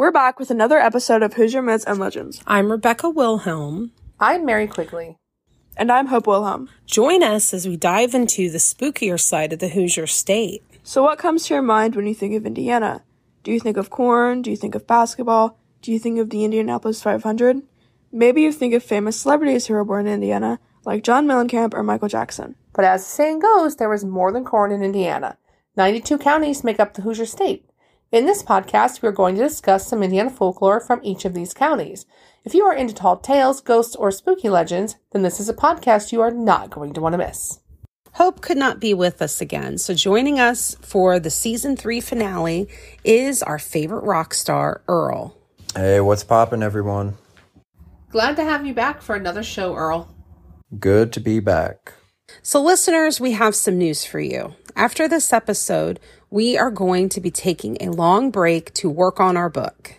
We're back with another episode of Hoosier Myths and Legends. I'm Rebecca Wilhelm. I'm Mary Quigley. And I'm Hope Wilhelm. Join us as we dive into the spookier side of the Hoosier state. So, what comes to your mind when you think of Indiana? Do you think of corn? Do you think of basketball? Do you think of the Indianapolis 500? Maybe you think of famous celebrities who were born in Indiana, like John Mellencamp or Michael Jackson. But as the saying goes, there was more than corn in Indiana. 92 counties make up the Hoosier state. In this podcast, we are going to discuss some Indiana folklore from each of these counties. If you are into tall tales, ghosts, or spooky legends, then this is a podcast you are not going to want to miss. Hope could not be with us again, so joining us for the season three finale is our favorite rock star, Earl. Hey, what's poppin', everyone? Glad to have you back for another show, Earl. Good to be back. So, listeners, we have some news for you. After this episode, we are going to be taking a long break to work on our book.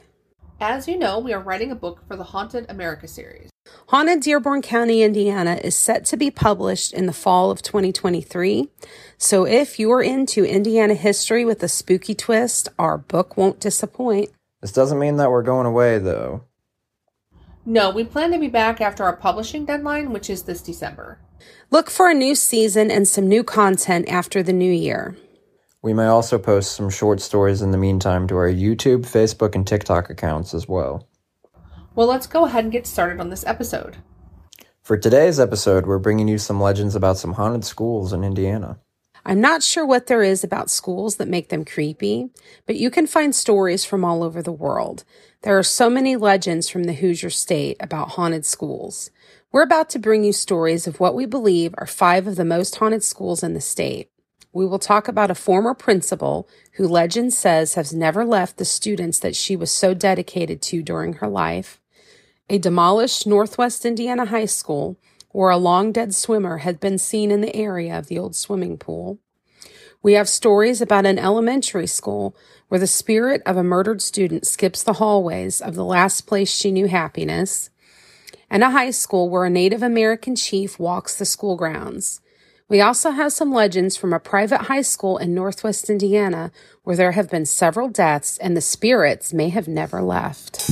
As you know, we are writing a book for the Haunted America series. Haunted Dearborn County, Indiana is set to be published in the fall of 2023. So if you're into Indiana history with a spooky twist, our book won't disappoint. This doesn't mean that we're going away, though. No, we plan to be back after our publishing deadline, which is this December. Look for a new season and some new content after the new year. We may also post some short stories in the meantime to our YouTube, Facebook, and TikTok accounts as well. Well, let's go ahead and get started on this episode. For today's episode, we're bringing you some legends about some haunted schools in Indiana. I'm not sure what there is about schools that make them creepy, but you can find stories from all over the world. There are so many legends from the Hoosier state about haunted schools. We're about to bring you stories of what we believe are five of the most haunted schools in the state. We will talk about a former principal who legend says has never left the students that she was so dedicated to during her life, a demolished Northwest Indiana high school where a long dead swimmer had been seen in the area of the old swimming pool. We have stories about an elementary school where the spirit of a murdered student skips the hallways of the last place she knew happiness, and a high school where a Native American chief walks the school grounds. We also have some legends from a private high school in northwest Indiana where there have been several deaths and the spirits may have never left.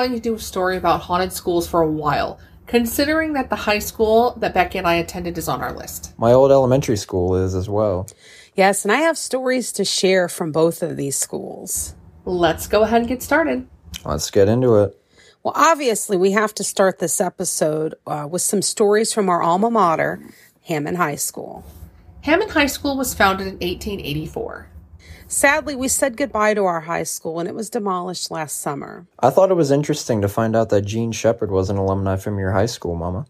Wanting to do a story about haunted schools for a while, considering that the high school that Becky and I attended is on our list. My old elementary school is as well. Yes, and I have stories to share from both of these schools. Let's go ahead and get started. Let's get into it. Well, obviously, we have to start this episode uh, with some stories from our alma mater, Hammond High School. Hammond High School was founded in 1884. Sadly, we said goodbye to our high school and it was demolished last summer. I thought it was interesting to find out that Jean Shepherd was an alumni from your high school, Mama.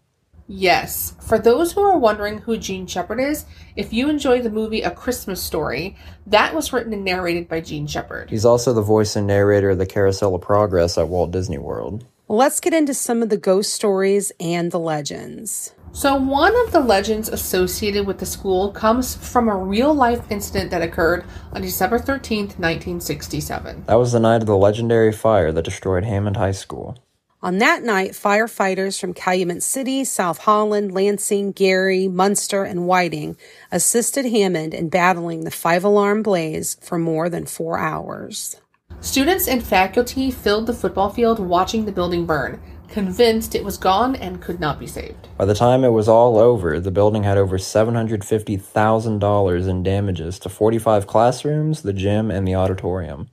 Yes. For those who are wondering who Jean Shepherd is, if you enjoy the movie A Christmas Story, that was written and narrated by Jean Shepherd. He's also the voice and narrator of the Carousel of Progress at Walt Disney World. Let's get into some of the ghost stories and the legends. So, one of the legends associated with the school comes from a real life incident that occurred on December 13th, 1967. That was the night of the legendary fire that destroyed Hammond High School. On that night, firefighters from Calumet City, South Holland, Lansing, Gary, Munster, and Whiting assisted Hammond in battling the five alarm blaze for more than four hours. Students and faculty filled the football field watching the building burn. Convinced it was gone and could not be saved. By the time it was all over, the building had over $750,000 in damages to 45 classrooms, the gym, and the auditorium.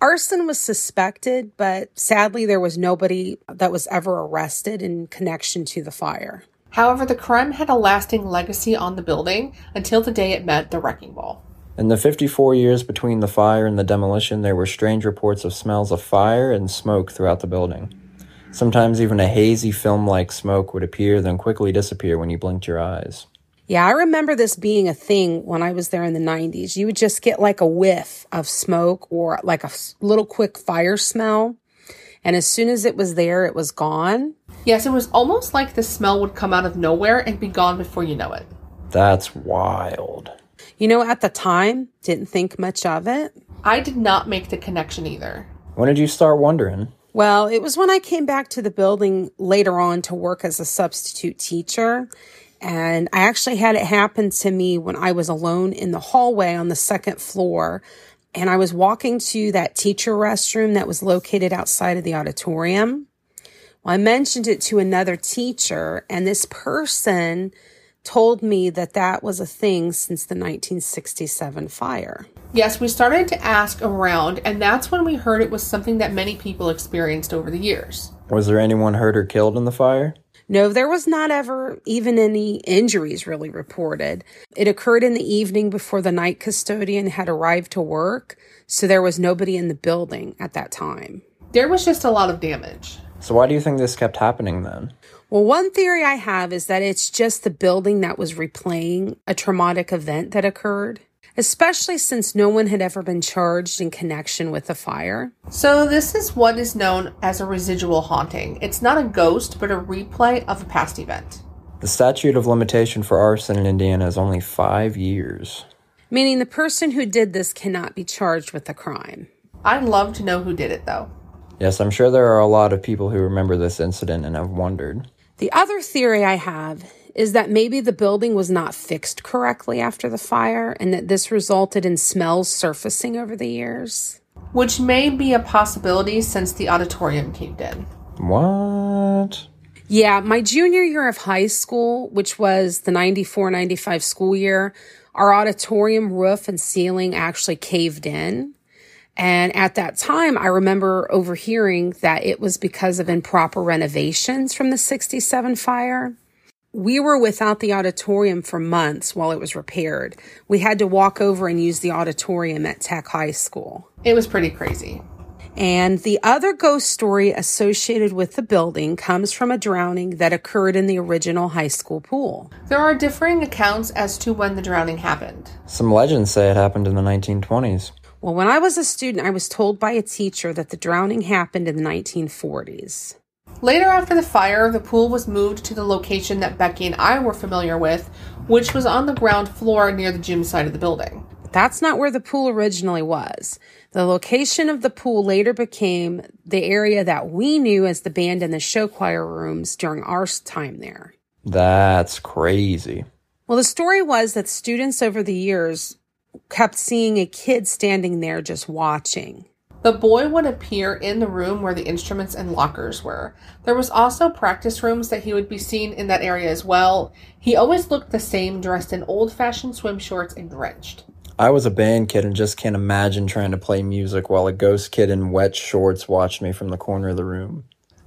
Arson was suspected, but sadly, there was nobody that was ever arrested in connection to the fire. However, the crime had a lasting legacy on the building until the day it met the wrecking ball. In the 54 years between the fire and the demolition, there were strange reports of smells of fire and smoke throughout the building. Sometimes even a hazy film like smoke would appear, then quickly disappear when you blinked your eyes. Yeah, I remember this being a thing when I was there in the 90s. You would just get like a whiff of smoke or like a little quick fire smell. And as soon as it was there, it was gone. Yes, it was almost like the smell would come out of nowhere and be gone before you know it. That's wild. You know, at the time, didn't think much of it. I did not make the connection either. When did you start wondering? Well, it was when I came back to the building later on to work as a substitute teacher. And I actually had it happen to me when I was alone in the hallway on the second floor. And I was walking to that teacher restroom that was located outside of the auditorium. Well, I mentioned it to another teacher, and this person told me that that was a thing since the 1967 fire. Yes, we started to ask around, and that's when we heard it was something that many people experienced over the years. Was there anyone hurt or killed in the fire? No, there was not ever even any injuries really reported. It occurred in the evening before the night custodian had arrived to work, so there was nobody in the building at that time. There was just a lot of damage. So, why do you think this kept happening then? Well, one theory I have is that it's just the building that was replaying a traumatic event that occurred especially since no one had ever been charged in connection with the fire. So, this is what is known as a residual haunting. It's not a ghost, but a replay of a past event. The statute of limitation for arson in Indiana is only five years. Meaning the person who did this cannot be charged with the crime. I'd love to know who did it, though. Yes, I'm sure there are a lot of people who remember this incident and have wondered. The other theory I have is that maybe the building was not fixed correctly after the fire and that this resulted in smells surfacing over the years. Which may be a possibility since the auditorium caved in. What? Yeah, my junior year of high school, which was the 94 95 school year, our auditorium roof and ceiling actually caved in. And at that time, I remember overhearing that it was because of improper renovations from the 67 fire we were without the auditorium for months while it was repaired. We had to walk over and use the auditorium at Tech High School. It was pretty crazy. And the other ghost story associated with the building comes from a drowning that occurred in the original high school pool. There are differing accounts as to when the drowning happened. Some legends say it happened in the 1920s. Well, when I was a student, I was told by a teacher that the drowning happened in the 1940s. Later, after the fire, the pool was moved to the location that Becky and I were familiar with, which was on the ground floor near the gym side of the building. That's not where the pool originally was. The location of the pool later became the area that we knew as the band and the show choir rooms during our time there. That's crazy. Well, the story was that students over the years kept seeing a kid standing there just watching. The boy would appear in the room where the instruments and lockers were. There was also practice rooms that he would be seen in that area as well. He always looked the same, dressed in old fashioned swim shorts and drenched. I was a band kid and just can't imagine trying to play music while a ghost kid in wet shorts watched me from the corner of the room.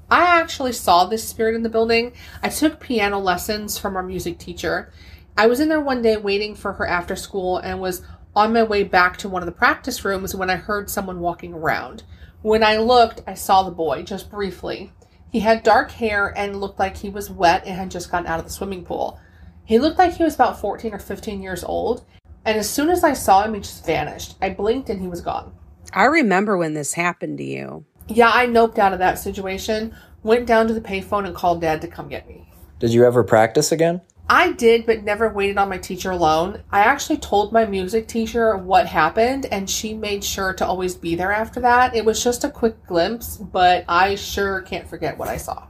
I actually saw this spirit in the building. I took piano lessons from our music teacher. I was in there one day waiting for her after school and was on my way back to one of the practice rooms when I heard someone walking around. When I looked, I saw the boy just briefly. He had dark hair and looked like he was wet and had just gotten out of the swimming pool. He looked like he was about 14 or 15 years old, and as soon as I saw him, he just vanished. I blinked and he was gone. I remember when this happened to you. Yeah, I noped out of that situation, went down to the payphone, and called dad to come get me. Did you ever practice again? I did, but never waited on my teacher alone. I actually told my music teacher what happened, and she made sure to always be there after that. It was just a quick glimpse, but I sure can't forget what I saw.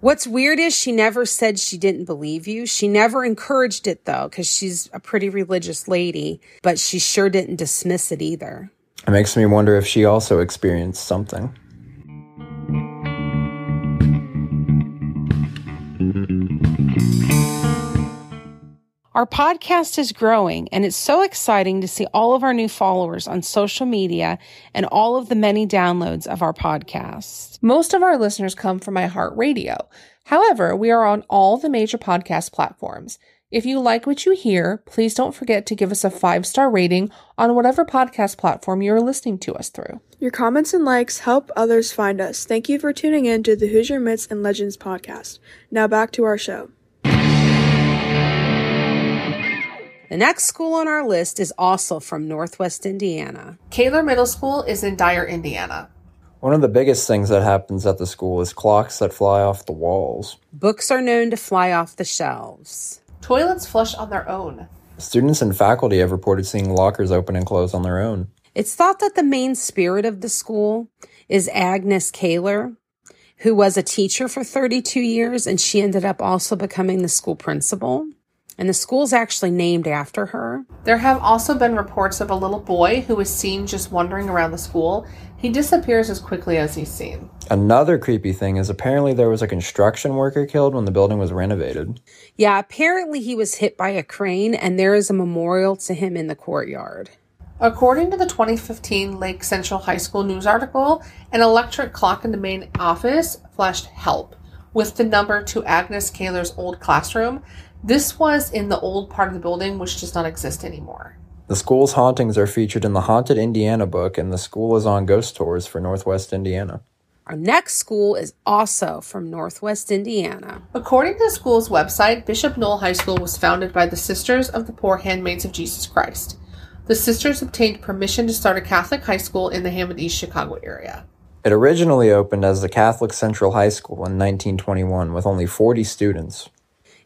What's weird is she never said she didn't believe you. She never encouraged it though, because she's a pretty religious lady, but she sure didn't dismiss it either. It makes me wonder if she also experienced something. Our podcast is growing, and it's so exciting to see all of our new followers on social media and all of the many downloads of our podcast. Most of our listeners come from iHeartRadio. However, we are on all the major podcast platforms. If you like what you hear, please don't forget to give us a five star rating on whatever podcast platform you are listening to us through. Your comments and likes help others find us. Thank you for tuning in to the Hoosier Myths and Legends podcast. Now back to our show. The next school on our list is also from Northwest Indiana. Kahler Middle School is in Dyer, Indiana. One of the biggest things that happens at the school is clocks that fly off the walls. Books are known to fly off the shelves. Toilets flush on their own. Students and faculty have reported seeing lockers open and close on their own. It's thought that the main spirit of the school is Agnes Kahler, who was a teacher for 32 years, and she ended up also becoming the school principal and the school's actually named after her. There have also been reports of a little boy who was seen just wandering around the school. He disappears as quickly as he's seen. Another creepy thing is apparently there was a construction worker killed when the building was renovated. Yeah, apparently he was hit by a crane, and there is a memorial to him in the courtyard. According to the 2015 Lake Central High School news article, an electric clock in the main office flashed help with the number to Agnes Kahler's old classroom. This was in the old part of the building, which does not exist anymore. The school's hauntings are featured in the Haunted Indiana book, and the school is on ghost tours for Northwest Indiana. Our next school is also from Northwest Indiana. According to the school's website, Bishop Noll High School was founded by the Sisters of the Poor Handmaids of Jesus Christ. The sisters obtained permission to start a Catholic high school in the Hammond East Chicago area. It originally opened as the Catholic Central High School in 1921 with only 40 students.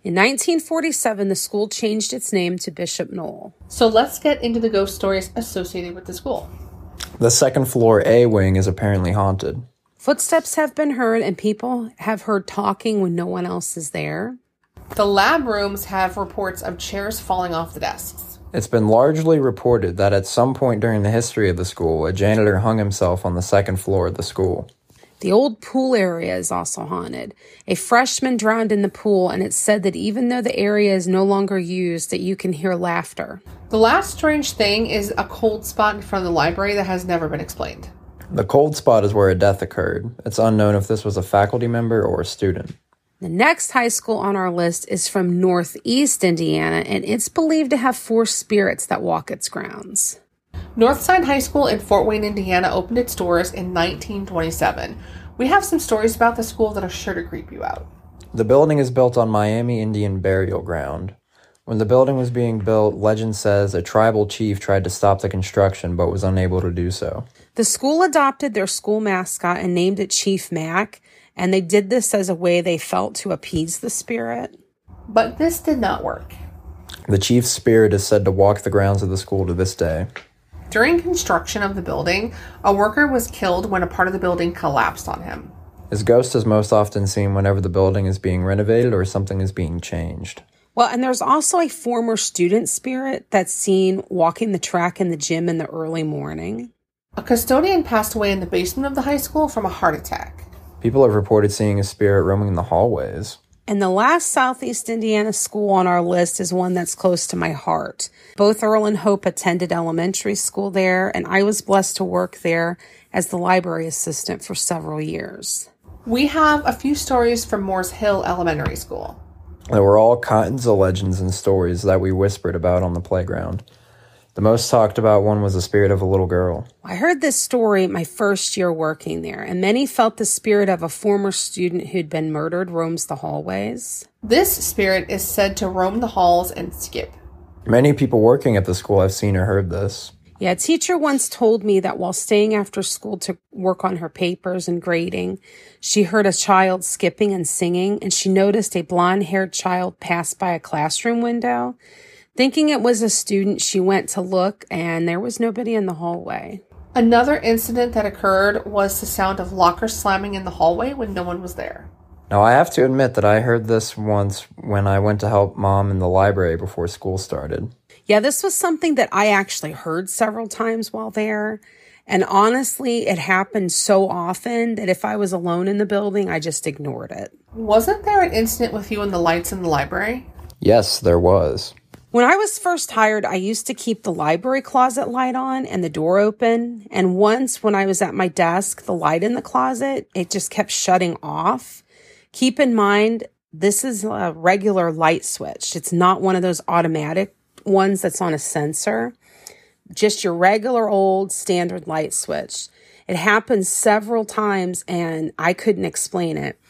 In 1947, the school changed its name to Bishop Noll. So let's get into the ghost stories associated with the school. The second floor A wing is apparently haunted. Footsteps have been heard, and people have heard talking when no one else is there. The lab rooms have reports of chairs falling off the desks. It's been largely reported that at some point during the history of the school, a janitor hung himself on the second floor of the school. The old pool area is also haunted. A freshman drowned in the pool, and it's said that even though the area is no longer used, that you can hear laughter. The last strange thing is a cold spot in front of the library that has never been explained. The cold spot is where a death occurred. It's unknown if this was a faculty member or a student. The next high school on our list is from Northeast Indiana, and it's believed to have four spirits that walk its grounds. Northside High School in Fort Wayne, Indiana opened its doors in 1927. We have some stories about the school that are sure to creep you out. The building is built on Miami Indian burial ground. When the building was being built, legend says a tribal chief tried to stop the construction but was unable to do so. The school adopted their school mascot and named it Chief Mac, and they did this as a way they felt to appease the spirit. But this did not work. The chief's spirit is said to walk the grounds of the school to this day. During construction of the building, a worker was killed when a part of the building collapsed on him. His ghost is most often seen whenever the building is being renovated or something is being changed. Well, and there's also a former student spirit that's seen walking the track in the gym in the early morning. A custodian passed away in the basement of the high school from a heart attack. People have reported seeing a spirit roaming in the hallways. And the last Southeast Indiana school on our list is one that's close to my heart. Both Earl and Hope attended elementary school there, and I was blessed to work there as the library assistant for several years. We have a few stories from Moores Hill Elementary School. There were all kinds of legends and stories that we whispered about on the playground. The most talked about one was the spirit of a little girl. I heard this story my first year working there, and many felt the spirit of a former student who'd been murdered roams the hallways. This spirit is said to roam the halls and skip. Many people working at the school have seen or heard this. Yeah, a teacher once told me that while staying after school to work on her papers and grading, she heard a child skipping and singing, and she noticed a blonde haired child pass by a classroom window. Thinking it was a student, she went to look, and there was nobody in the hallway. Another incident that occurred was the sound of lockers slamming in the hallway when no one was there. Now, I have to admit that I heard this once when I went to help mom in the library before school started. Yeah, this was something that I actually heard several times while there. And honestly, it happened so often that if I was alone in the building, I just ignored it. Wasn't there an incident with you and the lights in the library? Yes, there was. When I was first hired, I used to keep the library closet light on and the door open. And once when I was at my desk, the light in the closet, it just kept shutting off. Keep in mind, this is a regular light switch. It's not one of those automatic ones that's on a sensor. Just your regular old standard light switch. It happened several times and I couldn't explain it.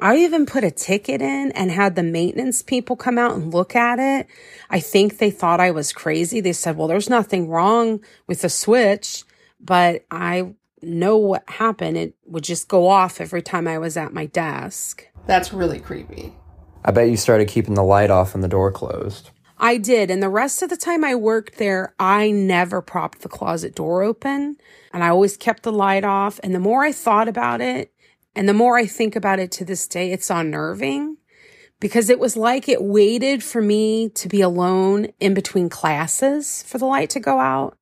I even put a ticket in and had the maintenance people come out and look at it. I think they thought I was crazy. They said, well, there's nothing wrong with the switch, but I know what happened. It would just go off every time I was at my desk. That's really creepy. I bet you started keeping the light off and the door closed. I did. And the rest of the time I worked there, I never propped the closet door open and I always kept the light off. And the more I thought about it, and the more I think about it to this day, it's unnerving because it was like it waited for me to be alone in between classes for the light to go out.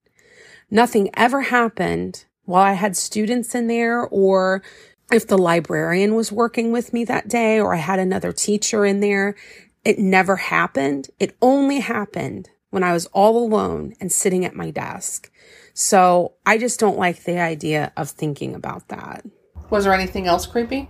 Nothing ever happened while I had students in there or if the librarian was working with me that day or I had another teacher in there. It never happened. It only happened when I was all alone and sitting at my desk. So I just don't like the idea of thinking about that. Was there anything else creepy?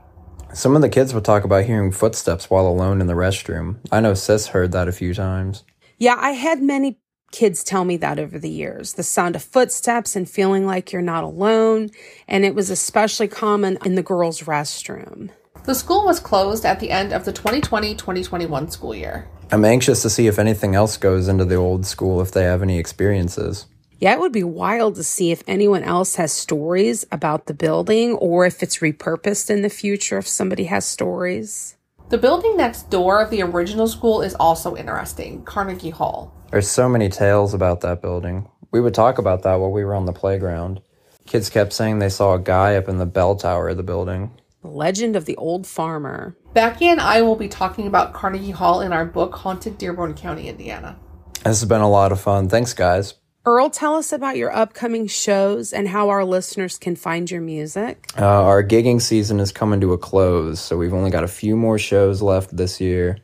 Some of the kids would talk about hearing footsteps while alone in the restroom. I know Sis heard that a few times. Yeah, I had many kids tell me that over the years the sound of footsteps and feeling like you're not alone. And it was especially common in the girls' restroom. The school was closed at the end of the 2020 2021 school year. I'm anxious to see if anything else goes into the old school if they have any experiences. Yeah, it would be wild to see if anyone else has stories about the building or if it's repurposed in the future if somebody has stories. The building next door of the original school is also interesting Carnegie Hall. There's so many tales about that building. We would talk about that while we were on the playground. Kids kept saying they saw a guy up in the bell tower of the building. The legend of the old farmer. Becky and I will be talking about Carnegie Hall in our book Haunted Dearborn County, Indiana. This has been a lot of fun. Thanks, guys. Earl, tell us about your upcoming shows and how our listeners can find your music. Uh, our gigging season is coming to a close, so we've only got a few more shows left this year.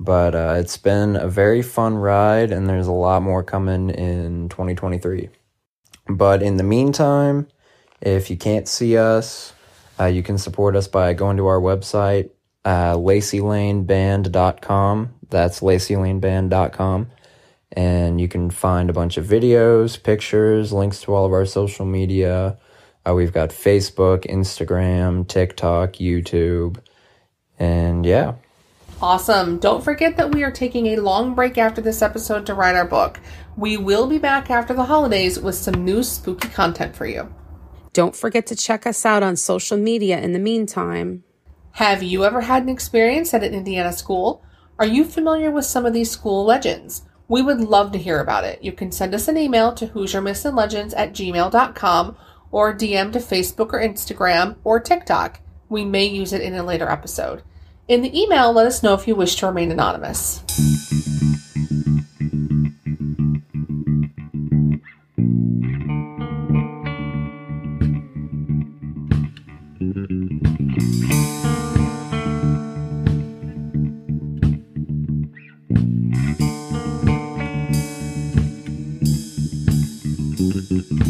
But uh, it's been a very fun ride, and there's a lot more coming in 2023. But in the meantime, if you can't see us, uh, you can support us by going to our website, uh, lacylaneband.com. That's lacylaneband.com and you can find a bunch of videos, pictures, links to all of our social media. Uh, we've got Facebook, Instagram, TikTok, YouTube, and yeah. Awesome. Don't forget that we are taking a long break after this episode to write our book. We will be back after the holidays with some new spooky content for you. Don't forget to check us out on social media in the meantime. Have you ever had an experience at an Indiana school? Are you familiar with some of these school legends? We would love to hear about it. You can send us an email to HoosierMythsAndLegends at gmail.com or DM to Facebook or Instagram or TikTok. We may use it in a later episode. In the email, let us know if you wish to remain anonymous. mm-hmm.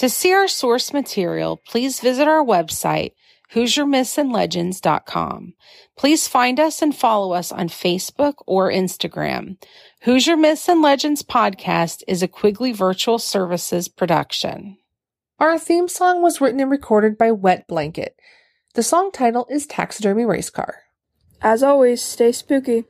To see our source material, please visit our website, HoosierMythsAndLegends.com. Please find us and follow us on Facebook or Instagram. Hoosier Myths and Legends podcast is a Quigley Virtual Services production. Our theme song was written and recorded by Wet Blanket. The song title is Taxidermy Race Car. As always, stay spooky.